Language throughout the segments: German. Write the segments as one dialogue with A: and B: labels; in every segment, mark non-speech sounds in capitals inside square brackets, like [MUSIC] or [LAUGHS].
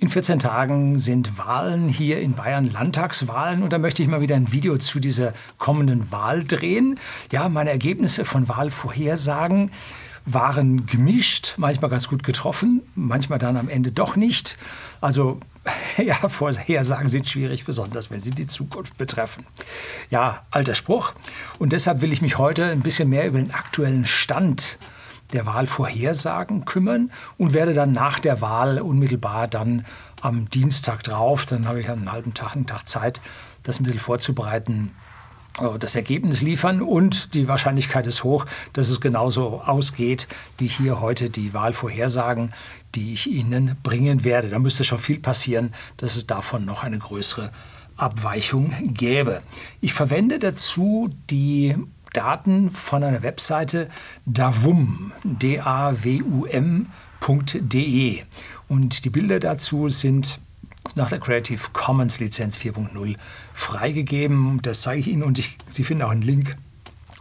A: In 14 Tagen sind Wahlen hier in Bayern, Landtagswahlen. Und da möchte ich mal wieder ein Video zu dieser kommenden Wahl drehen. Ja, meine Ergebnisse von Wahlvorhersagen waren gemischt, manchmal ganz gut getroffen, manchmal dann am Ende doch nicht. Also [LAUGHS] ja, Vorhersagen sind schwierig, besonders wenn sie die Zukunft betreffen. Ja, alter Spruch. Und deshalb will ich mich heute ein bisschen mehr über den aktuellen Stand der Wahlvorhersagen kümmern und werde dann nach der Wahl unmittelbar dann am Dienstag drauf, dann habe ich einen halben Tag, einen Tag Zeit, das Mittel vorzubereiten, äh, das Ergebnis liefern und die Wahrscheinlichkeit ist hoch, dass es genauso ausgeht wie hier heute die Wahlvorhersagen, die ich Ihnen bringen werde. Da müsste schon viel passieren, dass es davon noch eine größere Abweichung gäbe. Ich verwende dazu die Daten von einer Webseite davum, D-A-W-U-M.de. Und die Bilder dazu sind nach der Creative Commons Lizenz 4.0 freigegeben. Das zeige ich Ihnen und ich, Sie finden auch einen Link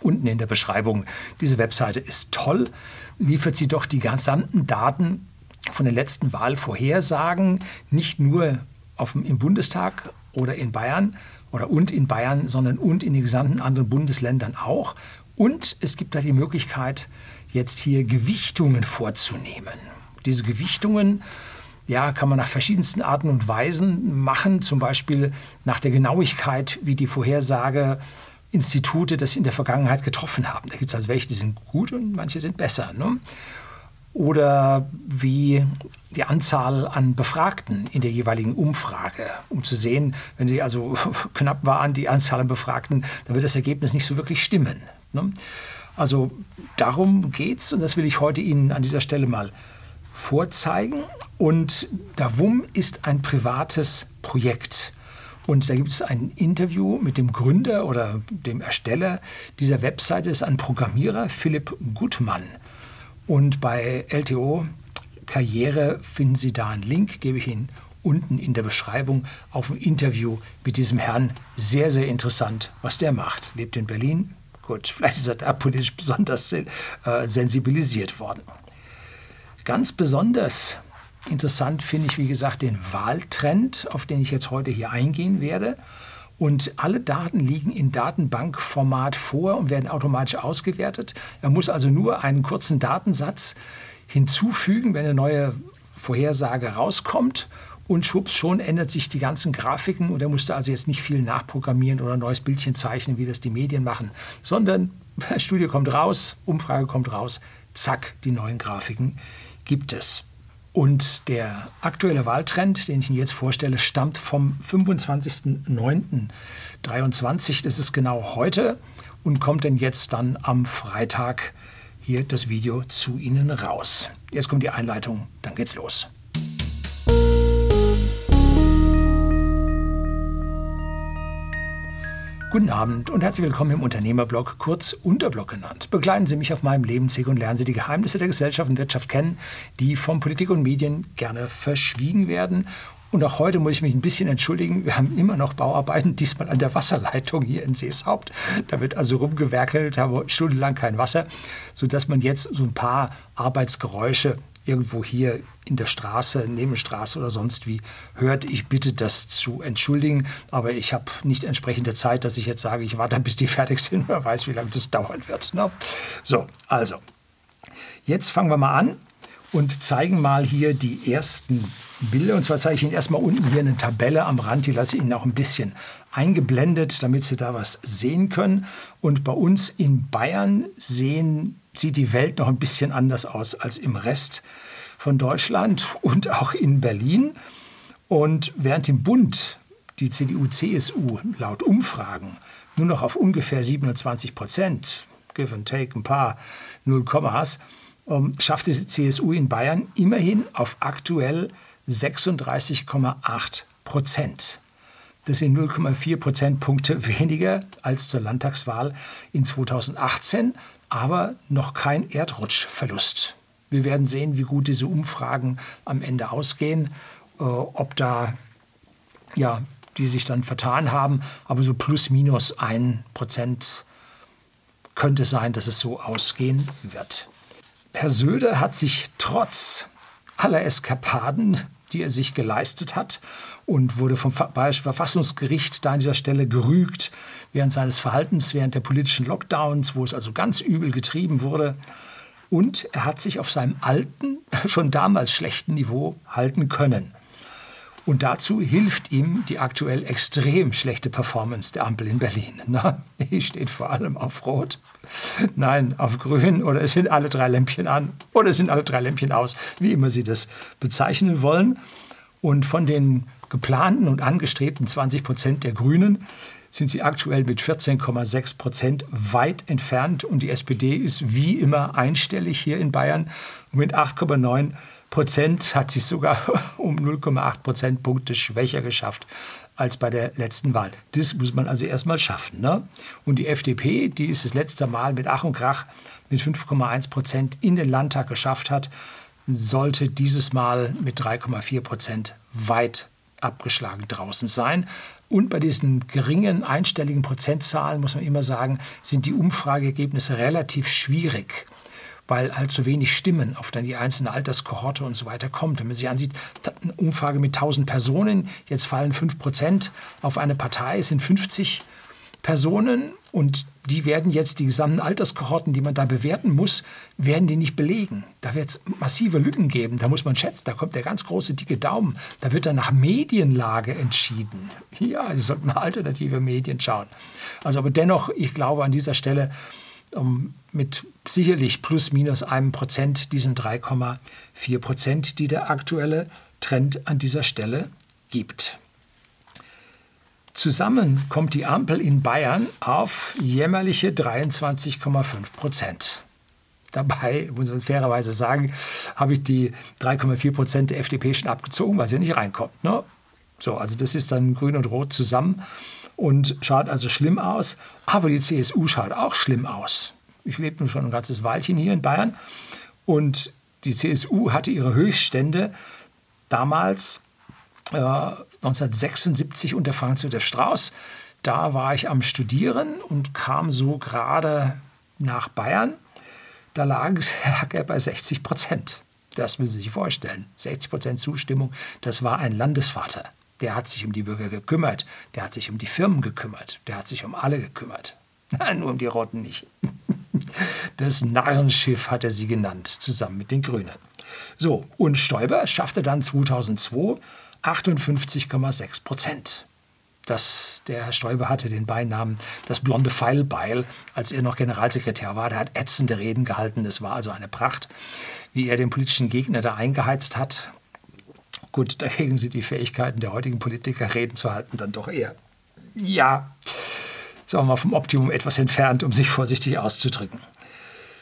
A: unten in der Beschreibung. Diese Webseite ist toll, liefert sie doch die gesamten Daten von den letzten Wahlvorhersagen, nicht nur auf im Bundestag oder in Bayern, oder und in Bayern, sondern und in den gesamten anderen Bundesländern auch. Und es gibt da die Möglichkeit, jetzt hier Gewichtungen vorzunehmen. Diese Gewichtungen ja, kann man nach verschiedensten Arten und Weisen machen, zum Beispiel nach der Genauigkeit, wie die Vorhersageinstitute das in der Vergangenheit getroffen haben. Da gibt es also welche, die sind gut und manche sind besser. Ne? Oder wie die Anzahl an Befragten in der jeweiligen Umfrage, um zu sehen, wenn sie also [LAUGHS] knapp waren, die Anzahl an Befragten, dann wird das Ergebnis nicht so wirklich stimmen. Ne? Also darum geht es und das will ich heute Ihnen an dieser Stelle mal vorzeigen. Und Davum ist ein privates Projekt. Und da gibt es ein Interview mit dem Gründer oder dem Ersteller dieser Webseite, das ist ein Programmierer, Philipp Gutmann. Und bei LTO Karriere finden Sie da einen Link, gebe ich Ihnen unten in der Beschreibung auf ein Interview mit diesem Herrn. Sehr, sehr interessant, was der macht. Lebt in Berlin. Gut, [LAUGHS] vielleicht ist er da politisch besonders äh, sensibilisiert worden. Ganz besonders interessant finde ich, wie gesagt, den Wahltrend, auf den ich jetzt heute hier eingehen werde. Und alle Daten liegen in Datenbankformat vor und werden automatisch ausgewertet. Er muss also nur einen kurzen Datensatz hinzufügen, wenn eine neue Vorhersage rauskommt. Und schwupps, schon ändert sich die ganzen Grafiken und er musste also jetzt nicht viel nachprogrammieren oder ein neues Bildchen zeichnen, wie das die Medien machen, sondern [LAUGHS] Studie kommt raus, Umfrage kommt raus, zack, die neuen Grafiken gibt es. Und der aktuelle Wahltrend, den ich Ihnen jetzt vorstelle, stammt vom 25.09.23. Das ist genau heute und kommt denn jetzt dann am Freitag hier das Video zu Ihnen raus. Jetzt kommt die Einleitung, dann geht's los. Guten Abend und herzlich willkommen im Unternehmerblog, kurz Unterblog genannt. Begleiten Sie mich auf meinem Lebensweg und lernen Sie die Geheimnisse der Gesellschaft und Wirtschaft kennen, die von Politik und Medien gerne verschwiegen werden. Und auch heute muss ich mich ein bisschen entschuldigen. Wir haben immer noch Bauarbeiten, diesmal an der Wasserleitung hier in Seeshaupt. Da wird also rumgewerkelt, haben stundenlang kein Wasser, sodass man jetzt so ein paar Arbeitsgeräusche irgendwo hier in der Straße, Nebenstraße oder sonst wie hört. Ich bitte das zu entschuldigen, aber ich habe nicht entsprechende Zeit, dass ich jetzt sage, ich warte, bis die fertig sind. [LAUGHS] Wer weiß, wie lange das dauern wird. Ne? So, also, jetzt fangen wir mal an und zeigen mal hier die ersten Bilder. Und zwar zeige ich Ihnen erstmal unten hier eine Tabelle am Rand, die lasse ich Ihnen auch ein bisschen eingeblendet, damit Sie da was sehen können. Und bei uns in Bayern sehen, sieht die Welt noch ein bisschen anders aus als im Rest von Deutschland und auch in Berlin. Und während im Bund die CDU-CSU laut Umfragen nur noch auf ungefähr 27 Prozent, give and take ein paar Nullkommas, ähm, schafft die CSU in Bayern immerhin auf aktuell 36,8 Prozent. Das sind 0,4 Prozentpunkte [LAUGHS] weniger als zur Landtagswahl in 2018, aber noch kein Erdrutschverlust. Wir werden sehen, wie gut diese Umfragen am Ende ausgehen, äh, ob da ja, die sich dann vertan haben, aber so plus minus ein Prozent könnte sein, dass es so ausgehen wird. Herr Söder hat sich trotz aller Eskapaden die er sich geleistet hat und wurde vom Bayerischen Verfassungsgericht da an dieser Stelle gerügt während seines Verhaltens während der politischen Lockdowns, wo es also ganz übel getrieben wurde. Und er hat sich auf seinem alten, [LAUGHS] schon damals schlechten Niveau halten können. Und dazu hilft ihm die aktuell extrem schlechte Performance der Ampel in Berlin. [LAUGHS] Na, die steht vor allem auf Rot. Nein, auf Grün oder es sind alle drei Lämpchen an oder es sind alle drei Lämpchen aus, wie immer Sie das bezeichnen wollen. Und von den geplanten und angestrebten 20 Prozent der Grünen sind sie aktuell mit 14,6 Prozent weit entfernt. Und die SPD ist wie immer einstellig hier in Bayern. Und mit 8,9 Prozent hat sie sogar [LAUGHS] um 0,8 Prozentpunkte schwächer geschafft als bei der letzten Wahl. Das muss man also erstmal schaffen. Ne? Und die FDP, die es das letzte Mal mit Ach und Krach mit 5,1 Prozent in den Landtag geschafft hat, sollte dieses Mal mit 3,4 Prozent weit abgeschlagen draußen sein. Und bei diesen geringen einstelligen Prozentzahlen, muss man immer sagen, sind die Umfrageergebnisse relativ schwierig weil halt so wenig Stimmen auf die einzelne Alterskohorte und so weiter kommt. Wenn man sich ansieht, eine Umfrage mit 1000 Personen, jetzt fallen 5 Prozent auf eine Partei, es sind 50 Personen und die werden jetzt die gesamten Alterskohorten, die man da bewerten muss, werden die nicht belegen. Da wird es massive Lücken geben. Da muss man schätzen, da kommt der ganz große dicke Daumen. Da wird dann nach Medienlage entschieden. Ja, Sie sollten mal alternative Medien schauen. Also aber dennoch, ich glaube an dieser Stelle, um, mit sicherlich plus minus einem Prozent diesen 3,4 Prozent, die der aktuelle Trend an dieser Stelle gibt. Zusammen kommt die Ampel in Bayern auf jämmerliche 23,5 Prozent. Dabei, muss man fairerweise sagen, habe ich die 3,4 Prozent der FDP schon abgezogen, weil sie nicht reinkommt. Ne? So, also das ist dann Grün und Rot zusammen und schaut also schlimm aus. Aber die CSU schaut auch schlimm aus. Ich lebe nun schon ein ganzes Weilchen hier in Bayern und die CSU hatte ihre Höchststände damals 1976 unter Franz Josef Strauß. Da war ich am Studieren und kam so gerade nach Bayern. Da lag, [LAUGHS] er bei 60 Prozent. Das müssen Sie sich vorstellen. 60 Prozent Zustimmung. Das war ein Landesvater. Der hat sich um die Bürger gekümmert. Der hat sich um die Firmen gekümmert. Der hat sich um alle gekümmert. [LAUGHS] Nur um die Roten nicht. [LAUGHS] Das Narrenschiff hat er sie genannt, zusammen mit den Grünen. So, und Stoiber schaffte dann 2002 58,6 Prozent. Das, der Herr Stoiber hatte den Beinamen das blonde Pfeilbeil, als er noch Generalsekretär war. Der hat ätzende Reden gehalten. Es war also eine Pracht, wie er den politischen Gegner da eingeheizt hat. Gut, dagegen sind die Fähigkeiten der heutigen Politiker, Reden zu halten, dann doch eher, ja, sagen wir mal, vom Optimum etwas entfernt, um sich vorsichtig auszudrücken.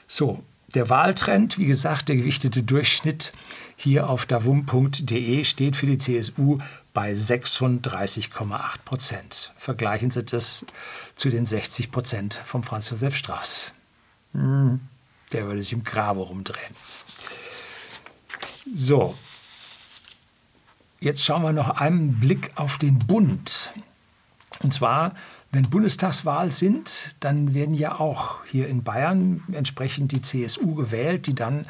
A: So, der Wahltrend, wie gesagt, der gewichtete Durchschnitt hier auf davum.de steht für die CSU bei 36,8 Prozent. Vergleichen Sie das zu den 60 Prozent vom Franz Josef Strauß. Hm, der würde sich im Grabe rumdrehen. So, jetzt schauen wir noch einen Blick auf den Bund. Und zwar wenn Bundestagswahl sind, dann werden ja auch hier in Bayern entsprechend die CSU gewählt, die dann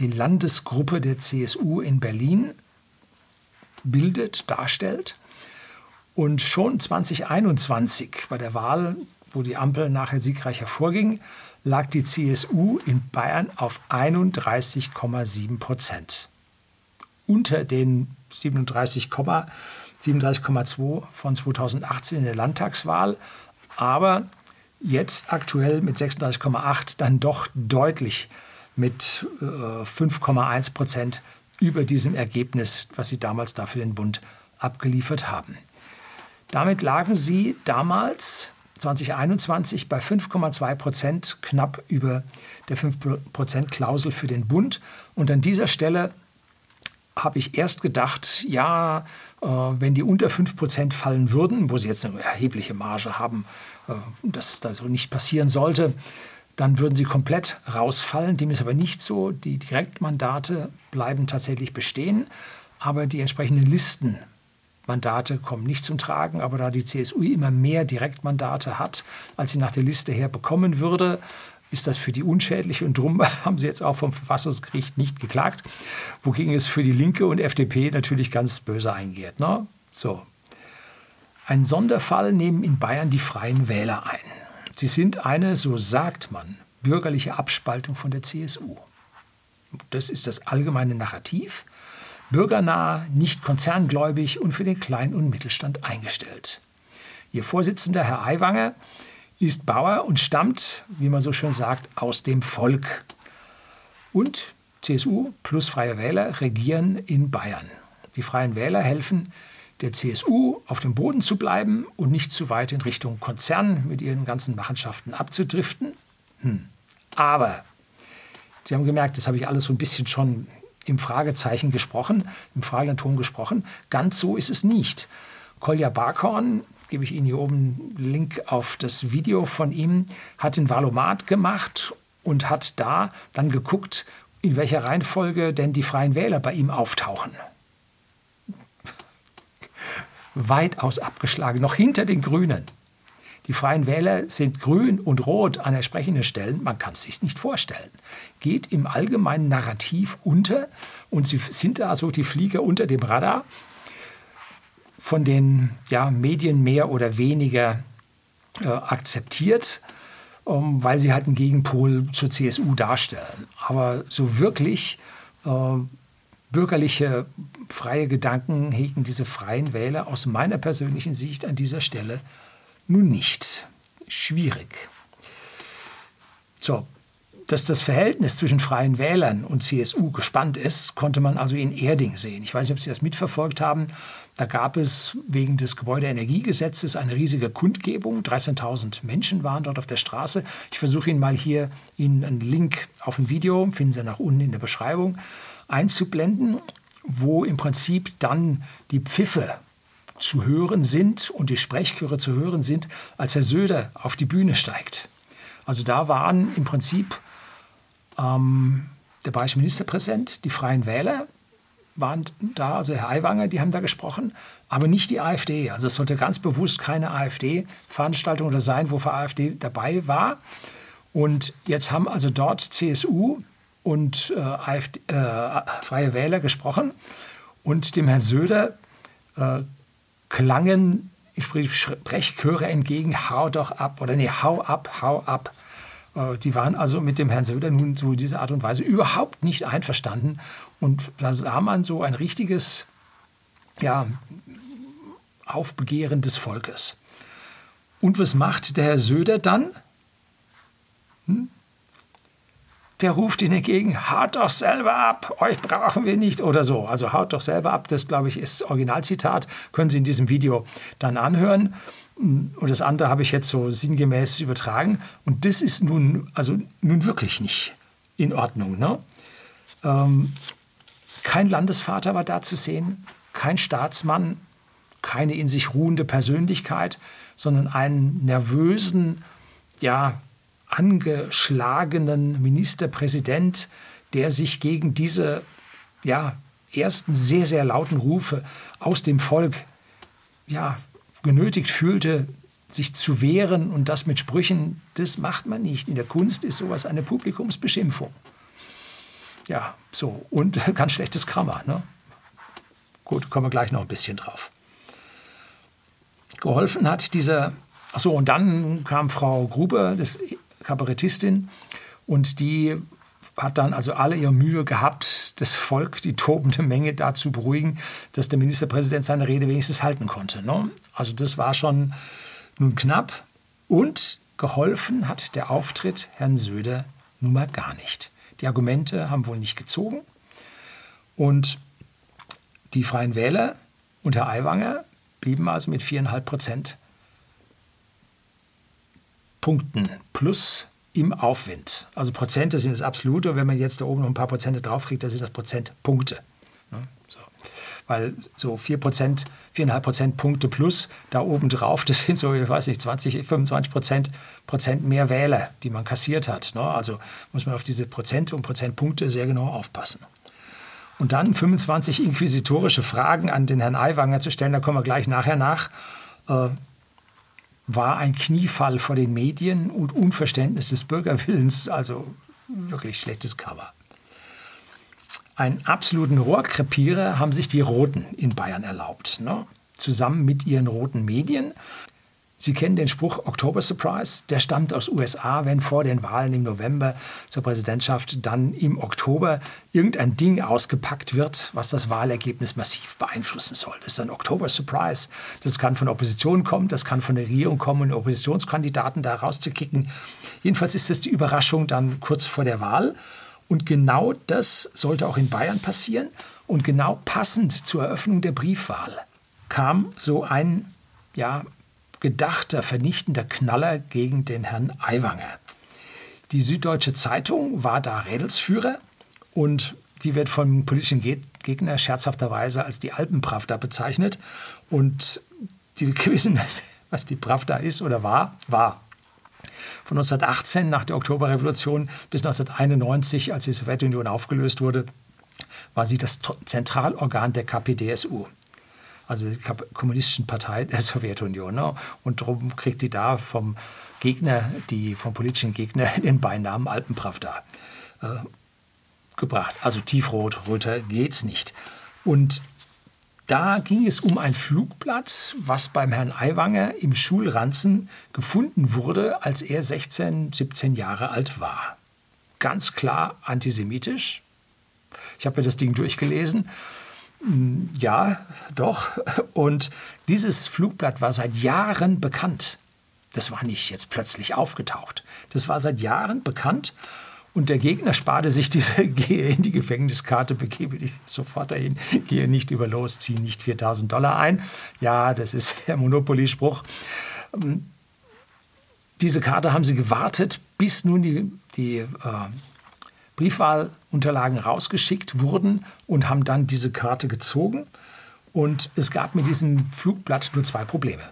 A: die Landesgruppe der CSU in Berlin bildet, darstellt. Und schon 2021 bei der Wahl, wo die Ampel nachher siegreich hervorging, lag die CSU in Bayern auf 31,7 Prozent. Unter den 37, 37,2 von 2018 in der Landtagswahl, aber jetzt aktuell mit 36,8 dann doch deutlich mit äh, 5,1 Prozent über diesem Ergebnis, was sie damals da für den Bund abgeliefert haben. Damit lagen sie damals 2021 bei 5,2 Prozent, knapp über der 5-Prozent-Klausel für den Bund. Und an dieser Stelle habe ich erst gedacht, ja, äh, wenn die unter 5% fallen würden, wo sie jetzt eine erhebliche Marge haben, äh, dass das so nicht passieren sollte, dann würden sie komplett rausfallen. Dem ist aber nicht so. Die Direktmandate bleiben tatsächlich bestehen, aber die entsprechenden Listenmandate kommen nicht zum Tragen. Aber da die CSU immer mehr Direktmandate hat, als sie nach der Liste her bekommen würde, ist das für die unschädlich und drum [LAUGHS] haben sie jetzt auch vom Verfassungsgericht nicht geklagt, wogegen es für die Linke und FDP natürlich ganz böse eingeht. Ne? So. Ein Sonderfall nehmen in Bayern die Freien Wähler ein. Sie sind eine, so sagt man, bürgerliche Abspaltung von der CSU. Das ist das allgemeine Narrativ. Bürgernah, nicht konzerngläubig und für den Klein- und Mittelstand eingestellt. Ihr Vorsitzender, Herr Aiwanger, ist Bauer und stammt, wie man so schön sagt, aus dem Volk. Und CSU plus Freie Wähler regieren in Bayern. Die Freien Wähler helfen der CSU auf dem Boden zu bleiben und nicht zu weit in Richtung Konzern mit ihren ganzen Machenschaften abzudriften. Hm. Aber Sie haben gemerkt, das habe ich alles so ein bisschen schon im Fragezeichen gesprochen, im fragenden Ton gesprochen. Ganz so ist es nicht. Kolja Barkhorn gebe ich Ihnen hier oben einen Link auf das Video von ihm, hat den Valomat gemacht und hat da dann geguckt, in welcher Reihenfolge denn die Freien Wähler bei ihm auftauchen. Weitaus abgeschlagen, noch hinter den Grünen. Die Freien Wähler sind grün und rot an entsprechenden Stellen. Man kann es sich nicht vorstellen. Geht im allgemeinen Narrativ unter und sie sind da so die Flieger unter dem Radar von den ja, Medien mehr oder weniger äh, akzeptiert, ähm, weil sie halt einen Gegenpol zur CSU darstellen. Aber so wirklich äh, bürgerliche, freie Gedanken hegen diese freien Wähler aus meiner persönlichen Sicht an dieser Stelle nun nicht. Schwierig. So, dass das Verhältnis zwischen Freien Wählern und CSU gespannt ist, konnte man also in Erding sehen. Ich weiß nicht, ob Sie das mitverfolgt haben. Da gab es wegen des Gebäudeenergiegesetzes eine riesige Kundgebung. 13.000 Menschen waren dort auf der Straße. Ich versuche Ihnen mal hier Ihnen einen Link auf ein Video, finden Sie nach unten in der Beschreibung, einzublenden, wo im Prinzip dann die Pfiffe zu hören sind und die Sprechchöre zu hören sind, als Herr Söder auf die Bühne steigt. Also da waren im Prinzip ähm, der bayerische Ministerpräsident, die Freien Wähler waren da, also Herr Aiwanger, die haben da gesprochen, aber nicht die AfD. Also es sollte ganz bewusst keine AfD-Veranstaltung oder sein, wo für AfD dabei war. Und jetzt haben also dort CSU und äh, AfD, äh, Freie Wähler gesprochen und dem Herrn Söder äh, klangen Sprechchöre entgegen, hau doch ab oder nee, hau ab, hau ab. Äh, die waren also mit dem Herrn Söder nun so diese Art und Weise überhaupt nicht einverstanden. Und da sah man so ein richtiges ja, Aufbegehren des Volkes. Und was macht der Herr Söder dann? Hm? Der ruft ihnen entgegen, haut doch selber ab, euch brauchen wir nicht oder so. Also haut doch selber ab, das glaube ich ist Originalzitat, können Sie in diesem Video dann anhören. Und das andere habe ich jetzt so sinngemäß übertragen. Und das ist nun, also nun wirklich nicht in Ordnung. Ne? Ähm, kein Landesvater war da zu sehen, kein Staatsmann, keine in sich ruhende Persönlichkeit, sondern einen nervösen, ja, angeschlagenen Ministerpräsident, der sich gegen diese ja, ersten sehr, sehr lauten Rufe aus dem Volk ja, genötigt fühlte, sich zu wehren und das mit Sprüchen, das macht man nicht. In der Kunst ist sowas eine Publikumsbeschimpfung. Ja, so. Und [LAUGHS] ganz schlechtes Grammar. Ne? Gut, kommen wir gleich noch ein bisschen drauf. Geholfen hat dieser, achso, und dann kam Frau Gruber, das Kabarettistin, und die hat dann also alle ihre Mühe gehabt, das Volk, die tobende Menge da zu beruhigen, dass der Ministerpräsident seine Rede wenigstens halten konnte. Ne? Also das war schon nun knapp. Und geholfen hat der Auftritt Herrn Söder nun mal gar nicht. Die Argumente haben wohl nicht gezogen. Und die Freien Wähler und Herr Aiwanger blieben also mit viereinhalb Prozent Punkten plus im Aufwind. Also Prozente sind das absolute. Und wenn man jetzt da oben noch ein paar Prozente draufkriegt, dann sind das Prozentpunkte. Weil so 4 Prozent, 4,5 Prozent Punkte plus da oben drauf, [LAUGHS] das sind so, ich weiß nicht, 20, 25 Prozent, Prozent mehr Wähler, die man kassiert hat. Ne? Also muss man auf diese Prozente und Prozentpunkte sehr genau aufpassen. Und dann 25 inquisitorische Fragen an den Herrn Aiwanger zu stellen, da kommen wir gleich nachher nach. Äh, war ein Kniefall vor den Medien und Unverständnis des Bürgerwillens, also wirklich schlechtes Cover. Einen absoluten Rohrkrepierer haben sich die Roten in Bayern erlaubt, ne? zusammen mit ihren roten Medien. Sie kennen den Spruch Oktober Surprise, der stammt aus USA, wenn vor den Wahlen im November zur Präsidentschaft dann im Oktober irgendein Ding ausgepackt wird, was das Wahlergebnis massiv beeinflussen soll. Das ist ein Oktober Surprise. Das kann von Opposition kommen, das kann von der Regierung kommen, um Oppositionskandidaten da rauszukicken. Jedenfalls ist das die Überraschung dann kurz vor der Wahl. Und genau das sollte auch in Bayern passieren. Und genau passend zur Eröffnung der Briefwahl kam so ein ja, gedachter, vernichtender Knaller gegen den Herrn Aiwanger. Die Süddeutsche Zeitung war da Rädelsführer und die wird vom politischen Gegner scherzhafterweise als die Alpenpravda bezeichnet. Und die [LAUGHS] wissen, was die Pravda ist oder war, war. Von 1918 nach der Oktoberrevolution bis 1991, als die Sowjetunion aufgelöst wurde, war sie das Zentralorgan der KPDSU also die Kommunistischen Partei der [LAUGHS] Sowjetunion. Ne? Und darum kriegt die da vom Gegner, die vom politischen Gegner, [LAUGHS] den Beinamen Alpenpravda äh, gebracht. Also tiefrot, röter geht's nicht. Und da ging es um ein Flugblatt, was beim Herrn Aiwanger im Schulranzen gefunden wurde, als er 16, 17 Jahre alt war. Ganz klar antisemitisch. Ich habe mir das Ding durchgelesen ja, doch. [LAUGHS] Und dieses Flugblatt war seit Jahren bekannt. Das war nicht jetzt plötzlich aufgetaucht. Das war seit Jahren bekannt. Und der Gegner sparte sich diese [LAUGHS] Gehe in die Gefängniskarte, begebe dich sofort dahin, gehe nicht über los, ziehe nicht 4000 Dollar ein. Ja, das ist [LAUGHS] der Monopoly-Spruch. Ähm, diese Karte haben sie gewartet, bis nun die, die äh, Briefwahlunterlagen rausgeschickt wurden und haben dann diese Karte gezogen. Und es gab mit diesem Flugblatt nur zwei Probleme.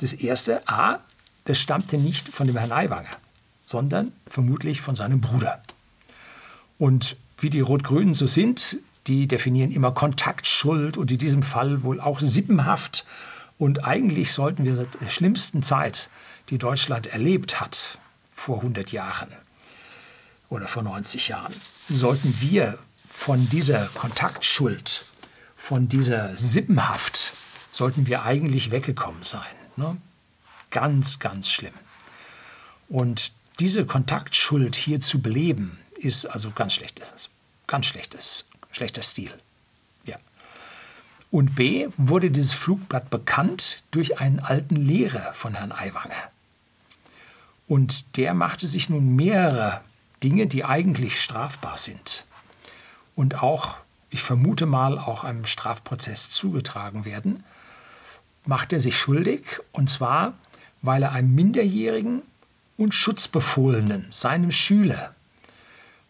A: Das erste, a, das stammte nicht von dem Herrn Aiwanger, sondern vermutlich von seinem Bruder. Und wie die Rot-Grünen so sind, die definieren immer Kontaktschuld und in diesem Fall wohl auch Sippenhaft. Und eigentlich sollten wir seit der schlimmsten Zeit, die Deutschland erlebt hat, vor 100 Jahren, oder vor 90 Jahren, sollten wir von dieser Kontaktschuld, von dieser Sippenhaft, sollten wir eigentlich weggekommen sein. Ne? Ganz, ganz schlimm. Und diese Kontaktschuld hier zu beleben, ist also ganz schlechtes, ganz schlechtes, schlechter Stil. Ja. Und B wurde dieses Flugblatt bekannt durch einen alten Lehrer von Herrn Aiwanger. Und der machte sich nun mehrere Dinge, die eigentlich strafbar sind und auch, ich vermute mal, auch einem Strafprozess zugetragen werden, macht er sich schuldig, und zwar, weil er einem Minderjährigen und Schutzbefohlenen, seinem Schüler,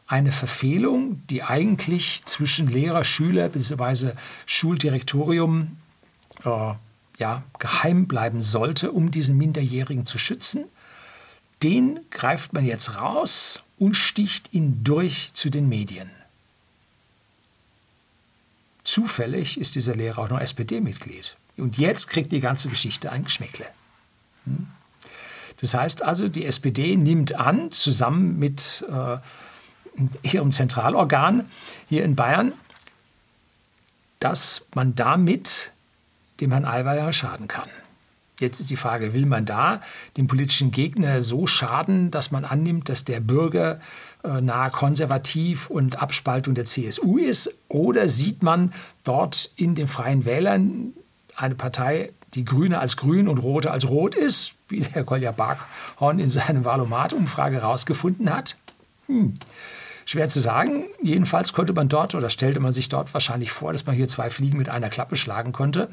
A: eine Verfehlung, die eigentlich zwischen Lehrer, Schüler bzw. Schuldirektorium äh, ja, geheim bleiben sollte, um diesen Minderjährigen zu schützen, den greift man jetzt raus und sticht ihn durch zu den Medien. Zufällig ist dieser Lehrer auch noch SPD-Mitglied. Und jetzt kriegt die ganze Geschichte ein Geschmäckle. Hm? Das heißt also, die SPD nimmt an, zusammen mit äh, ihrem Zentralorgan hier in Bayern, dass man damit dem Herrn Aiwanger schaden kann. Jetzt ist die Frage, will man da dem politischen Gegner so schaden, dass man annimmt, dass der Bürger äh, nahe konservativ und Abspaltung der CSU ist? Oder sieht man dort in den Freien Wählern eine Partei, die Grüne als Grün und Rote als Rot ist, wie der Kolja Barkhorn in seiner Wahlomat-Umfrage herausgefunden hat? Hm. Schwer zu sagen. Jedenfalls konnte man dort oder stellte man sich dort wahrscheinlich vor, dass man hier zwei Fliegen mit einer Klappe schlagen konnte.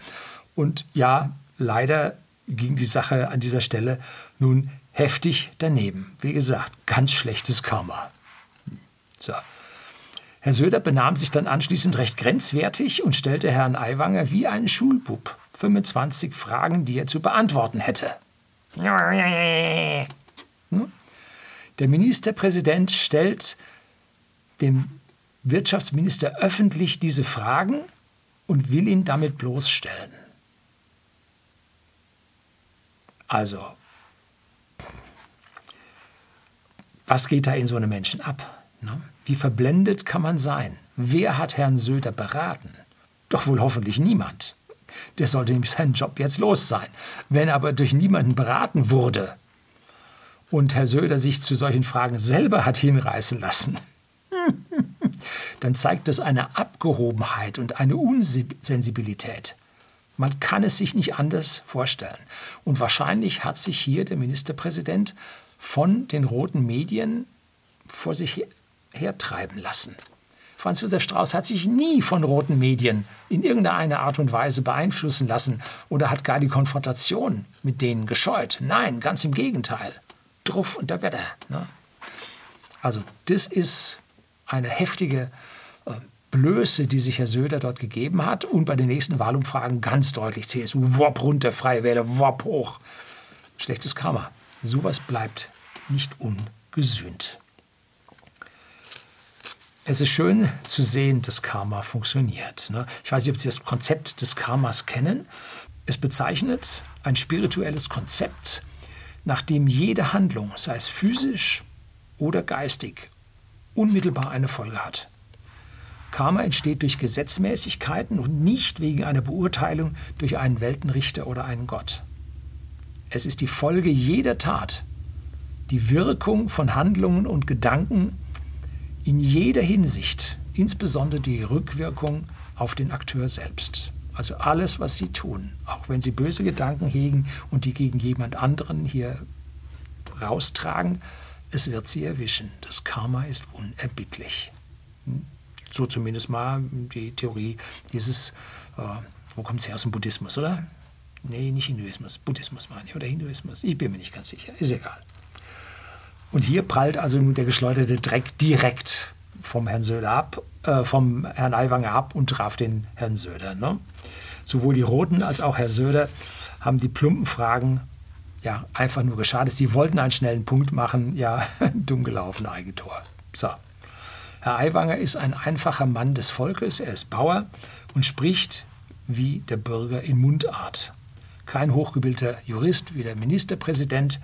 A: Und ja, leider ging die Sache an dieser Stelle nun heftig daneben. Wie gesagt, ganz schlechtes Karma. So. Herr Söder benahm sich dann anschließend recht grenzwertig und stellte Herrn Aiwanger wie einen Schulbub 25 Fragen, die er zu beantworten hätte. Hm? Der Ministerpräsident stellt dem Wirtschaftsminister öffentlich diese Fragen und will ihn damit bloßstellen. Also, was geht da in so einem Menschen ab? Ne? Wie verblendet kann man sein? Wer hat Herrn Söder beraten? Doch wohl hoffentlich niemand. Der sollte nämlich seinen Job jetzt los sein. Wenn aber durch niemanden beraten wurde und Herr Söder sich zu solchen Fragen selber hat hinreißen lassen, [LAUGHS] dann zeigt das eine Abgehobenheit und eine Unsensibilität. Man kann es sich nicht anders vorstellen. Und wahrscheinlich hat sich hier der Ministerpräsident von den roten Medien vor sich hertreiben lassen. Franz Josef Strauß hat sich nie von roten Medien in irgendeiner Art und Weise beeinflussen lassen oder hat gar die Konfrontation mit denen gescheut. Nein, ganz im Gegenteil. Druff und der Wetter. Ne? Also das ist eine heftige äh, Blöße, die sich Herr Söder dort gegeben hat und bei den nächsten Wahlumfragen ganz deutlich CSU, Wopp runter, Freie Wähler, Wopp hoch. Schlechtes Karma. Sowas bleibt nicht ungesühnt. Es ist schön zu sehen, dass Karma funktioniert. Ne? Ich weiß nicht, ob Sie das Konzept des Karmas kennen. Es bezeichnet ein spirituelles Konzept, nach dem jede Handlung, sei es physisch oder geistig, unmittelbar eine Folge hat. Karma entsteht durch Gesetzmäßigkeiten und nicht wegen einer Beurteilung durch einen Weltenrichter oder einen Gott. Es ist die Folge jeder Tat, die Wirkung von Handlungen und Gedanken, in jeder Hinsicht, insbesondere die Rückwirkung auf den Akteur selbst. Also alles, was sie tun, auch wenn sie böse Gedanken hegen und die gegen jemand anderen hier raustragen, es wird sie erwischen. Das Karma ist unerbittlich. Hm? So zumindest mal die Theorie dieses, äh, wo kommt es her aus dem Buddhismus, oder? Nee, nicht Hinduismus, Buddhismus meine ich, oder Hinduismus. Ich bin mir nicht ganz sicher, ist egal. Und hier prallt also nun der geschleuderte Dreck direkt vom Herrn Söder ab, äh, vom Herrn Aiwanger ab und traf den Herrn Söder. Ne? Sowohl die Roten als auch Herr Söder haben die plumpen Fragen ja einfach nur geschadet. Sie wollten einen schnellen Punkt machen, ja, [LAUGHS] dumm gelaufen, Eigentor. So. Herr Aiwanger ist ein einfacher Mann des Volkes, er ist Bauer und spricht wie der Bürger in Mundart. Kein hochgebildeter Jurist wie der Ministerpräsident,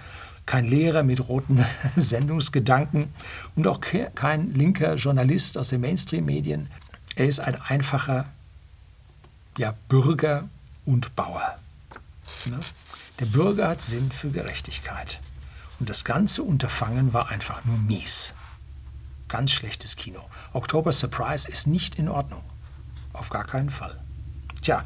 A: kein Lehrer mit roten [LAUGHS] Sendungsgedanken und auch kein linker Journalist aus den Mainstream-Medien. Er ist ein einfacher ja, Bürger und Bauer. Ne? Der Bürger hat Sinn für Gerechtigkeit. Und das ganze Unterfangen war einfach nur mies. Ganz schlechtes Kino. Oktober Surprise ist nicht in Ordnung. Auf gar keinen Fall. Tja,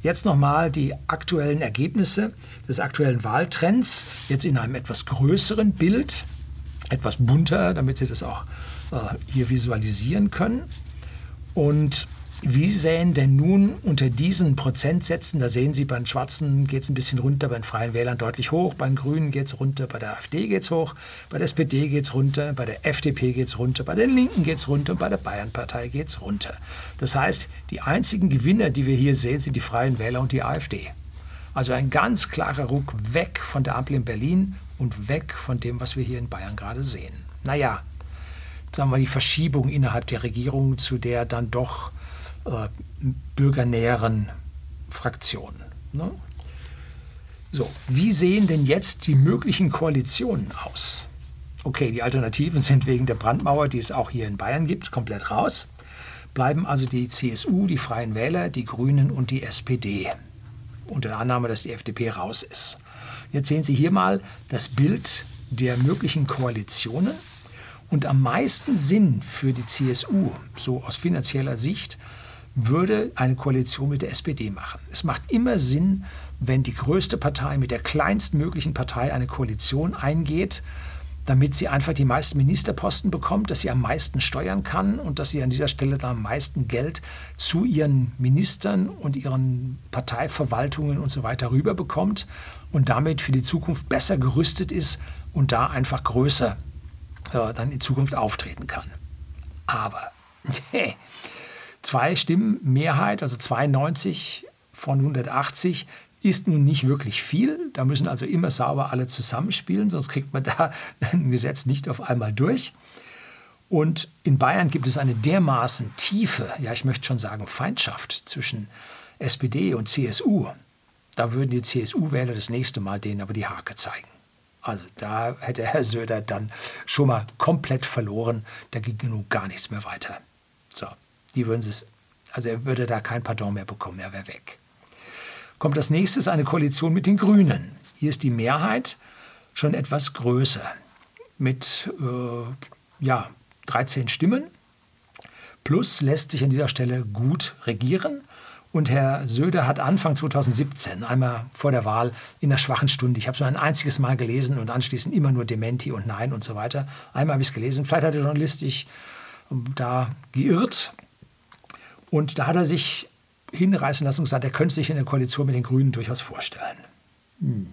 A: jetzt nochmal die aktuellen Ergebnisse des aktuellen Wahltrends, jetzt in einem etwas größeren Bild, etwas bunter, damit Sie das auch äh, hier visualisieren können. Und wie sähen denn nun unter diesen Prozentsätzen, da sehen Sie, bei den Schwarzen geht es ein bisschen runter, bei den Freien Wählern deutlich hoch, bei den Grünen geht es runter, bei der AfD geht es hoch, bei der SPD geht es runter, bei der FDP geht es runter, bei den Linken geht es runter und bei der Bayernpartei geht es runter. Das heißt, die einzigen Gewinner, die wir hier sehen, sind die Freien Wähler und die AfD. Also ein ganz klarer Ruck weg von der Ampel in Berlin und weg von dem, was wir hier in Bayern gerade sehen. Naja, sagen wir die Verschiebung innerhalb der Regierung zu der dann doch äh, bürgernäheren Fraktionen. Ne? So, wie sehen denn jetzt die möglichen Koalitionen aus? Okay, die Alternativen sind wegen der Brandmauer, die es auch hier in Bayern gibt, komplett raus. Bleiben also die CSU, die Freien Wähler, die Grünen und die SPD. Unter der Annahme, dass die FDP raus ist. Jetzt sehen Sie hier mal das Bild der möglichen Koalitionen. Und am meisten Sinn für die CSU, so aus finanzieller Sicht, würde eine Koalition mit der SPD machen. Es macht immer Sinn, wenn die größte Partei mit der kleinstmöglichen Partei eine Koalition eingeht, damit sie einfach die meisten Ministerposten bekommt, dass sie am meisten steuern kann und dass sie an dieser Stelle dann am meisten Geld zu ihren Ministern und ihren Parteiverwaltungen und so weiter rüberbekommt und damit für die Zukunft besser gerüstet ist und da einfach größer äh, dann in Zukunft auftreten kann. Aber [LAUGHS] Zwei Stimmen Mehrheit, also 92 von 180, ist nun nicht wirklich viel. Da müssen also immer sauber alle zusammenspielen, sonst kriegt man da [LAUGHS] ein Gesetz nicht auf einmal durch. Und in Bayern gibt es eine dermaßen tiefe, ja ich möchte schon sagen Feindschaft zwischen SPD und CSU. Da würden die CSU-Wähler das nächste Mal denen aber die Hake zeigen. Also da hätte Herr Söder dann schon mal komplett verloren. Da ging nun gar nichts mehr weiter. So, die würden es, also er würde da kein Pardon mehr bekommen, er wäre weg. Kommt als nächstes eine Koalition mit den Grünen. Hier ist die Mehrheit schon etwas größer. Mit äh, ja, 13 Stimmen. Plus lässt sich an dieser Stelle gut regieren. Und Herr Söder hat Anfang 2017, einmal vor der Wahl, in der schwachen Stunde, ich habe es nur ein einziges Mal gelesen und anschließend immer nur Dementi und Nein und so weiter. Einmal habe ich es gelesen. Vielleicht hat der Journalist sich da geirrt. Und da hat er sich hinreißen lassen und gesagt, er könnte sich in der Koalition mit den Grünen durchaus vorstellen. Hm.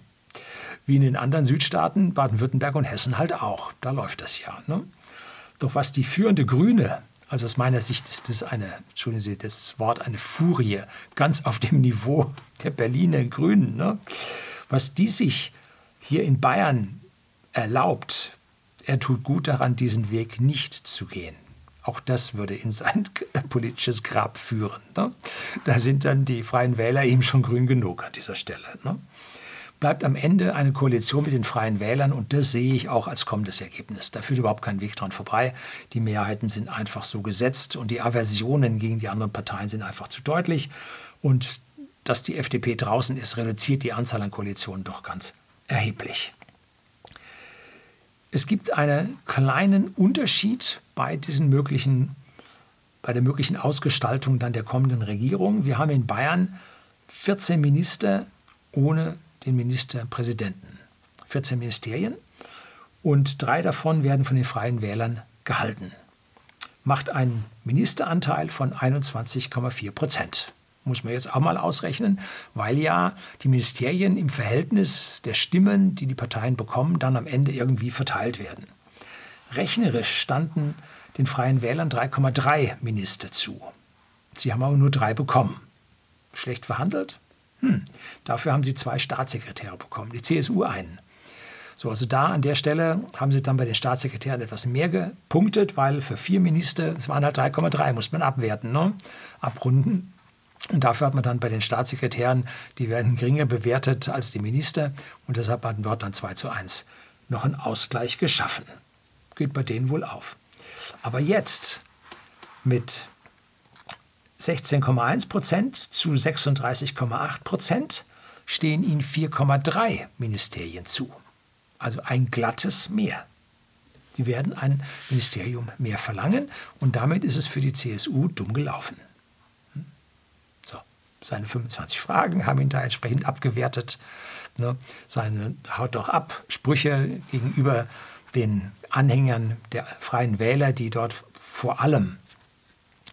A: Wie in den anderen Südstaaten, Baden-Württemberg und Hessen halt auch. Da läuft das ja. Ne? Doch was die führende Grüne also aus meiner Sicht ist das eine, entschuldigen Sie, das Wort eine Furie, ganz auf dem Niveau der Berliner Grünen. Ne? Was die sich hier in Bayern erlaubt, er tut gut daran, diesen Weg nicht zu gehen. Auch das würde in sein [LAUGHS] politisches Grab führen. Ne? Da sind dann die Freien Wähler ihm schon grün genug an dieser Stelle. Ne? bleibt am Ende eine Koalition mit den Freien Wählern und das sehe ich auch als kommendes Ergebnis. Da führt überhaupt kein Weg dran vorbei. Die Mehrheiten sind einfach so gesetzt und die Aversionen gegen die anderen Parteien sind einfach zu deutlich. Und dass die FDP draußen ist, reduziert die Anzahl an Koalitionen doch ganz erheblich. Es gibt einen kleinen Unterschied bei diesen möglichen, bei der möglichen Ausgestaltung dann der kommenden Regierung. Wir haben in Bayern 14 Minister ohne den Ministerpräsidenten. 14 Ministerien und drei davon werden von den Freien Wählern gehalten. Macht einen Ministeranteil von 21,4 Prozent. Muss man jetzt auch mal ausrechnen, weil ja die Ministerien im Verhältnis der Stimmen, die die Parteien bekommen, dann am Ende irgendwie verteilt werden. Rechnerisch standen den Freien Wählern 3,3 Minister zu. Sie haben aber nur drei bekommen. Schlecht verhandelt? Hm, dafür haben sie zwei Staatssekretäre bekommen, die CSU einen. So, also da an der Stelle haben sie dann bei den Staatssekretären etwas mehr gepunktet, weil für vier Minister, es waren halt 3,3, muss man abwerten, ne? abrunden. Und dafür hat man dann bei den Staatssekretären, die werden geringer bewertet als die Minister und deshalb hat man dort dann 2 zu 1 noch einen Ausgleich geschaffen. Geht bei denen wohl auf. Aber jetzt mit 16,1 Prozent zu 36,8 Prozent stehen ihnen 4,3 Ministerien zu. Also ein glattes Mehr. Sie werden ein Ministerium mehr verlangen und damit ist es für die CSU dumm gelaufen. Seine 25 Fragen haben ihn da entsprechend abgewertet. Ne? Seine Haut doch ab Sprüche gegenüber den Anhängern der Freien Wähler, die dort vor allem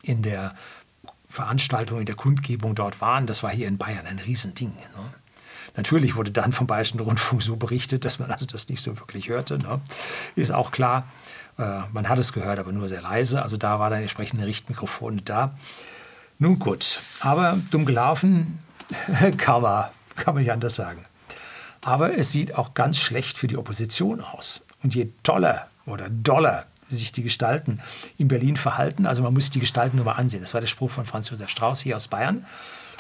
A: in der Veranstaltungen der Kundgebung dort waren, das war hier in Bayern ein Riesending. Ne? Natürlich wurde dann vom Bayerischen Rundfunk so berichtet, dass man also das nicht so wirklich hörte. Ne? Ist auch klar, äh, man hat es gehört, aber nur sehr leise. Also da war dann entsprechende Richtmikrofone da. Nun gut, aber dumm gelaufen [LAUGHS] kann man, kann man nicht anders sagen. Aber es sieht auch ganz schlecht für die Opposition aus. Und je toller oder doller sich die Gestalten in Berlin verhalten. Also man muss die Gestalten nur mal ansehen. Das war der Spruch von Franz Josef Strauß hier aus Bayern.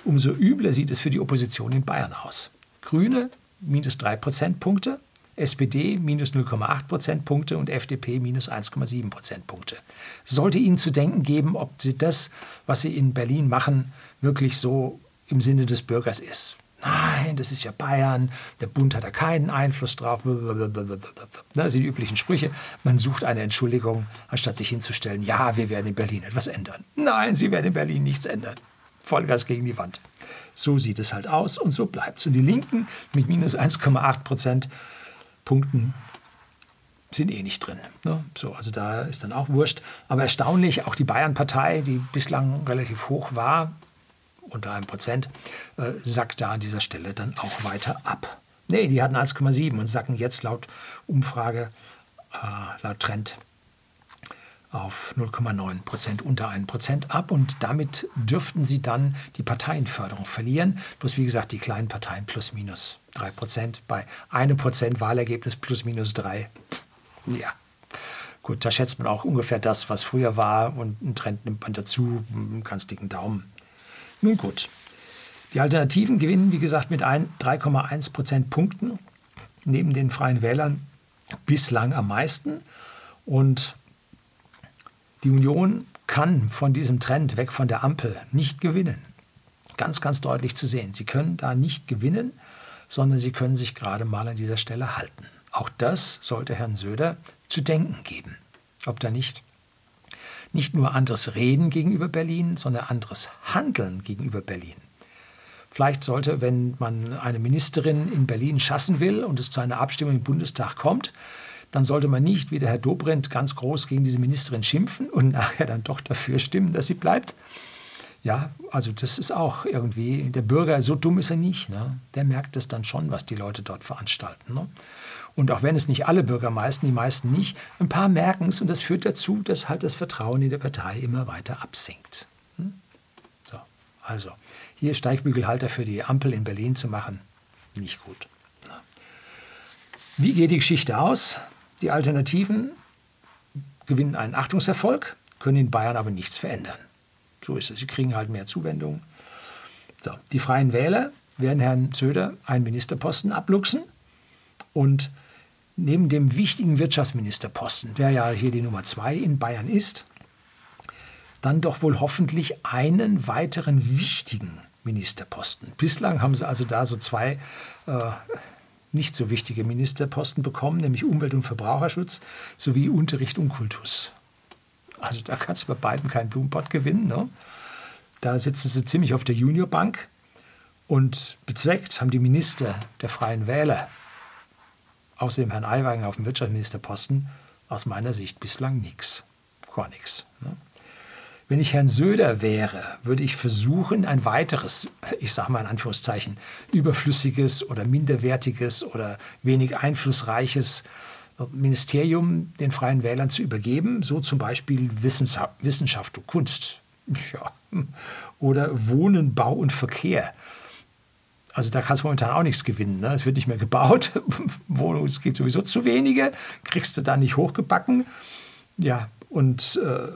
A: Umso übler sieht es für die Opposition in Bayern aus. Grüne minus 3 Prozentpunkte, SPD minus 0,8 Prozentpunkte und FDP minus 1,7 Prozentpunkte. Sollte Ihnen zu denken geben, ob Sie das, was Sie in Berlin machen, wirklich so im Sinne des Bürgers ist nein, das ist ja Bayern, der Bund hat da keinen Einfluss drauf. Das sind die üblichen Sprüche. Man sucht eine Entschuldigung, anstatt sich hinzustellen, ja, wir werden in Berlin etwas ändern. Nein, Sie werden in Berlin nichts ändern. Vollgas gegen die Wand. So sieht es halt aus und so bleibt es. Und die Linken mit minus 1,8 Prozent Punkten sind eh nicht drin. Ne? So, also da ist dann auch wurscht. Aber erstaunlich, auch die Bayern-Partei, die bislang relativ hoch war, unter einem Prozent, äh, sackt da an dieser Stelle dann auch weiter ab. Nee, die hatten 1,7 und sacken jetzt laut Umfrage, äh, laut Trend auf 0,9 Prozent, unter 1 Prozent ab und damit dürften sie dann die Parteienförderung verlieren. Bloß wie gesagt, die kleinen Parteien plus minus 3 Prozent bei einem Prozent Wahlergebnis plus minus 3. Ja, gut, da schätzt man auch ungefähr das, was früher war und einen Trend nimmt man dazu, einen ganz dicken Daumen. Nun gut, die Alternativen gewinnen, wie gesagt, mit 3,1 Prozent Punkten neben den Freien Wählern bislang am meisten. Und die Union kann von diesem Trend weg von der Ampel nicht gewinnen. Ganz, ganz deutlich zu sehen. Sie können da nicht gewinnen, sondern sie können sich gerade mal an dieser Stelle halten. Auch das sollte Herrn Söder zu denken geben. Ob da nicht nicht nur anderes Reden gegenüber Berlin, sondern anderes Handeln gegenüber Berlin. Vielleicht sollte, wenn man eine Ministerin in Berlin schassen will und es zu einer Abstimmung im Bundestag kommt, dann sollte man nicht, wie der Herr Dobrindt, ganz groß gegen diese Ministerin schimpfen und [LAUGHS] nachher dann doch dafür stimmen, dass sie bleibt. Ja, also das ist auch irgendwie, der Bürger, so dumm ist er nicht. Ne? Der merkt das dann schon, was die Leute dort veranstalten. Ne? Und auch wenn es nicht alle Bürgermeister, die meisten nicht, ein paar merken es und das führt dazu, dass halt das Vertrauen in die Partei immer weiter absinkt. Hm? So, also hier Steigbügelhalter für die Ampel in Berlin zu machen, nicht gut. Wie geht die Geschichte aus? Die Alternativen gewinnen einen Achtungserfolg, können in Bayern aber nichts verändern. So ist es. Sie kriegen halt mehr Zuwendung. So, die Freien Wähler werden Herrn Söder einen Ministerposten abluchsen und neben dem wichtigen Wirtschaftsministerposten, der ja hier die Nummer zwei in Bayern ist, dann doch wohl hoffentlich einen weiteren wichtigen Ministerposten. Bislang haben sie also da so zwei äh, nicht so wichtige Ministerposten bekommen, nämlich Umwelt- und Verbraucherschutz sowie Unterricht und Kultus. Also da kannst du bei beiden keinen Blumenpott gewinnen. Ne? Da sitzen sie ziemlich auf der Juniorbank und bezweckt haben die Minister der Freien Wähler außerdem Herrn Aiwanger auf dem Wirtschaftsministerposten aus meiner Sicht bislang nichts. Gar nichts. Ne? Wenn ich Herrn Söder wäre, würde ich versuchen, ein weiteres, ich sage mal in Anführungszeichen, überflüssiges oder minderwertiges oder wenig einflussreiches Ministerium den Freien Wählern zu übergeben, so zum Beispiel Wissenschaft und Kunst ja. oder Wohnen, Bau und Verkehr. Also da kannst du momentan auch nichts gewinnen. Ne? Es wird nicht mehr gebaut. [LAUGHS] Wohnungen, es gibt sowieso zu wenige. Kriegst du da nicht hochgebacken. Ja, und äh,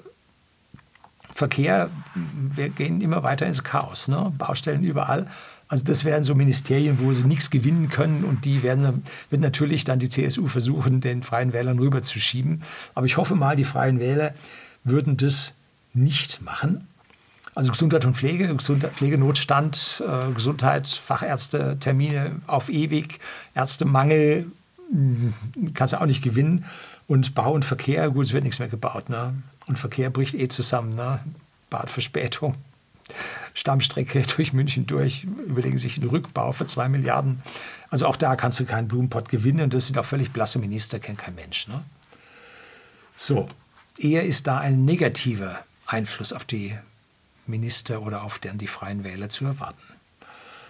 A: Verkehr, wir gehen immer weiter ins Chaos. Ne? Baustellen überall. Also das wären so Ministerien, wo sie nichts gewinnen können und die werden wird natürlich dann die CSU versuchen, den Freien Wählern rüberzuschieben. Aber ich hoffe mal, die Freien Wähler würden das nicht machen. Also Gesundheit und Pflege, Gesundheit, Pflegenotstand, äh, Gesundheit, Fachärzte, Termine auf ewig, Ärztemangel, hm, kannst du auch nicht gewinnen. Und Bau und Verkehr, gut, es wird nichts mehr gebaut. Ne? Und Verkehr bricht eh zusammen. Ne? Badverspätung, Stammstrecke [LAUGHS] durch München durch, überlegen sich einen Rückbau für zwei Milliarden. Also auch da kannst du keinen Blumenpott gewinnen. Und das sind auch völlig blasse Minister, kennt kein Mensch. Ne? So, eher ist da ein negativer Einfluss auf die Minister oder auf deren die Freien Wähler zu erwarten.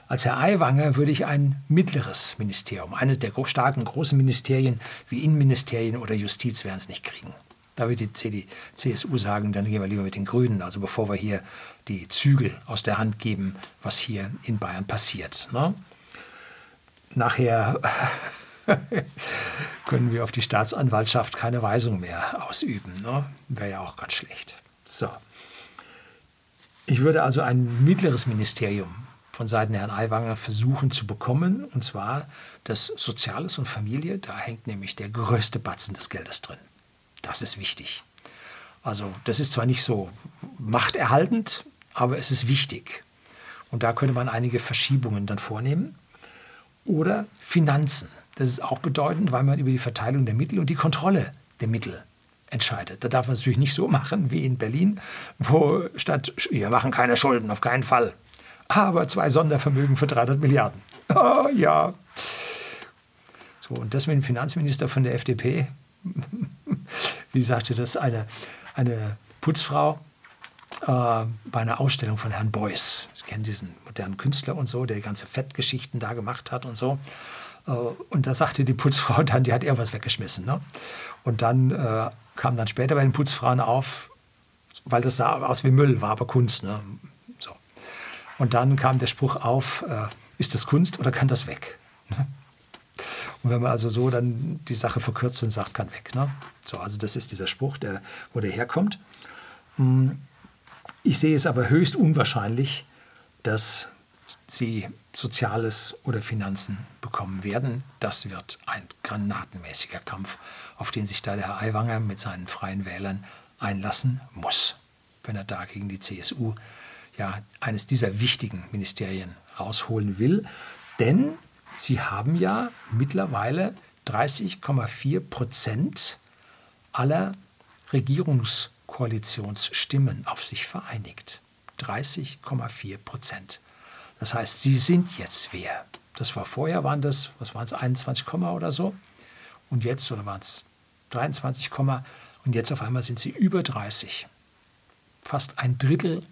A: Als Herr Aiwanger würde ich ein mittleres Ministerium, eines der starken großen Ministerien wie Innenministerien oder Justiz werden es nicht kriegen. Da wird die CD, CSU sagen, dann gehen wir lieber mit den Grünen, also bevor wir hier die Zügel aus der Hand geben, was hier in Bayern passiert. Ne? Nachher [LAUGHS] können wir auf die Staatsanwaltschaft keine Weisung mehr ausüben. Ne? Wäre ja auch ganz schlecht. So. Ich würde also ein mittleres Ministerium von Seiten Herrn Aiwanger versuchen zu bekommen, und zwar das Soziales und Familie. Da hängt nämlich der größte Batzen des Geldes drin. Das ist wichtig. Also das ist zwar nicht so machterhaltend, aber es ist wichtig. Und da könnte man einige Verschiebungen dann vornehmen. Oder Finanzen. Das ist auch bedeutend, weil man über die Verteilung der Mittel und die Kontrolle der Mittel entscheidet. Da darf man es natürlich nicht so machen wie in Berlin, wo statt, wir machen keine Schulden, auf keinen Fall. Aber zwei Sondervermögen für 300 Milliarden. [LAUGHS] Oh, ja. So, und das mit dem Finanzminister von der FDP, wie sagte das eine, eine Putzfrau äh, bei einer Ausstellung von Herrn Beuys. Sie kennen diesen modernen Künstler und so, der ganze Fettgeschichten da gemacht hat und so. Äh, und da sagte die Putzfrau [LAUGHS] dann, die hat irgendwas weggeschmissen. Ne? Und dann äh, kam dann später bei den Putzfrauen auf, weil das sah aus wie Müll, war aber Kunst. Ne? So. Und dann kam der Spruch auf, äh, ist das Kunst oder kann das weg? Ne? Und wenn man also so dann die Sache verkürzt und sagt, kann weg. Ne? So, also das ist dieser Spruch, der, wo der herkommt. Hm, ich sehe es aber höchst unwahrscheinlich, dass sie Soziales oder Finanzen bekommen werden. Das wird ein granatenmäßiger Kampf, auf den sich da der Herr Aiwanger mit seinen freien Wählern einlassen muss, wenn er da gegen die CSU ja eines dieser wichtigen Ministerien rausholen will. Denn sie haben ja mittlerweile 30,4 Prozent aller Regierungskoalitionsstimmen auf sich vereinigt. 30,4 Prozent. Das heißt, sie sind jetzt wer. Das war vorher, waren das, was waren es, 21, oder so. Und jetzt, oder waren es 23, und jetzt auf einmal sind sie über 30. Fast ein Drittel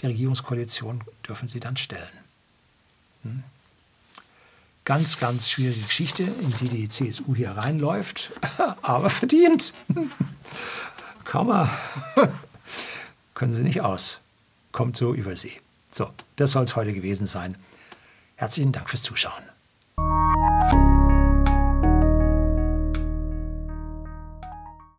A: der Regierungskoalition dürfen sie dann stellen. Hm? Ganz, ganz schwierige Geschichte, in die die CSU hier reinläuft, [LAUGHS] aber verdient. [LAUGHS] Man. [LAUGHS] Können sie nicht aus. Kommt so über See. So, das soll es heute gewesen sein. Herzlichen Dank fürs Zuschauen.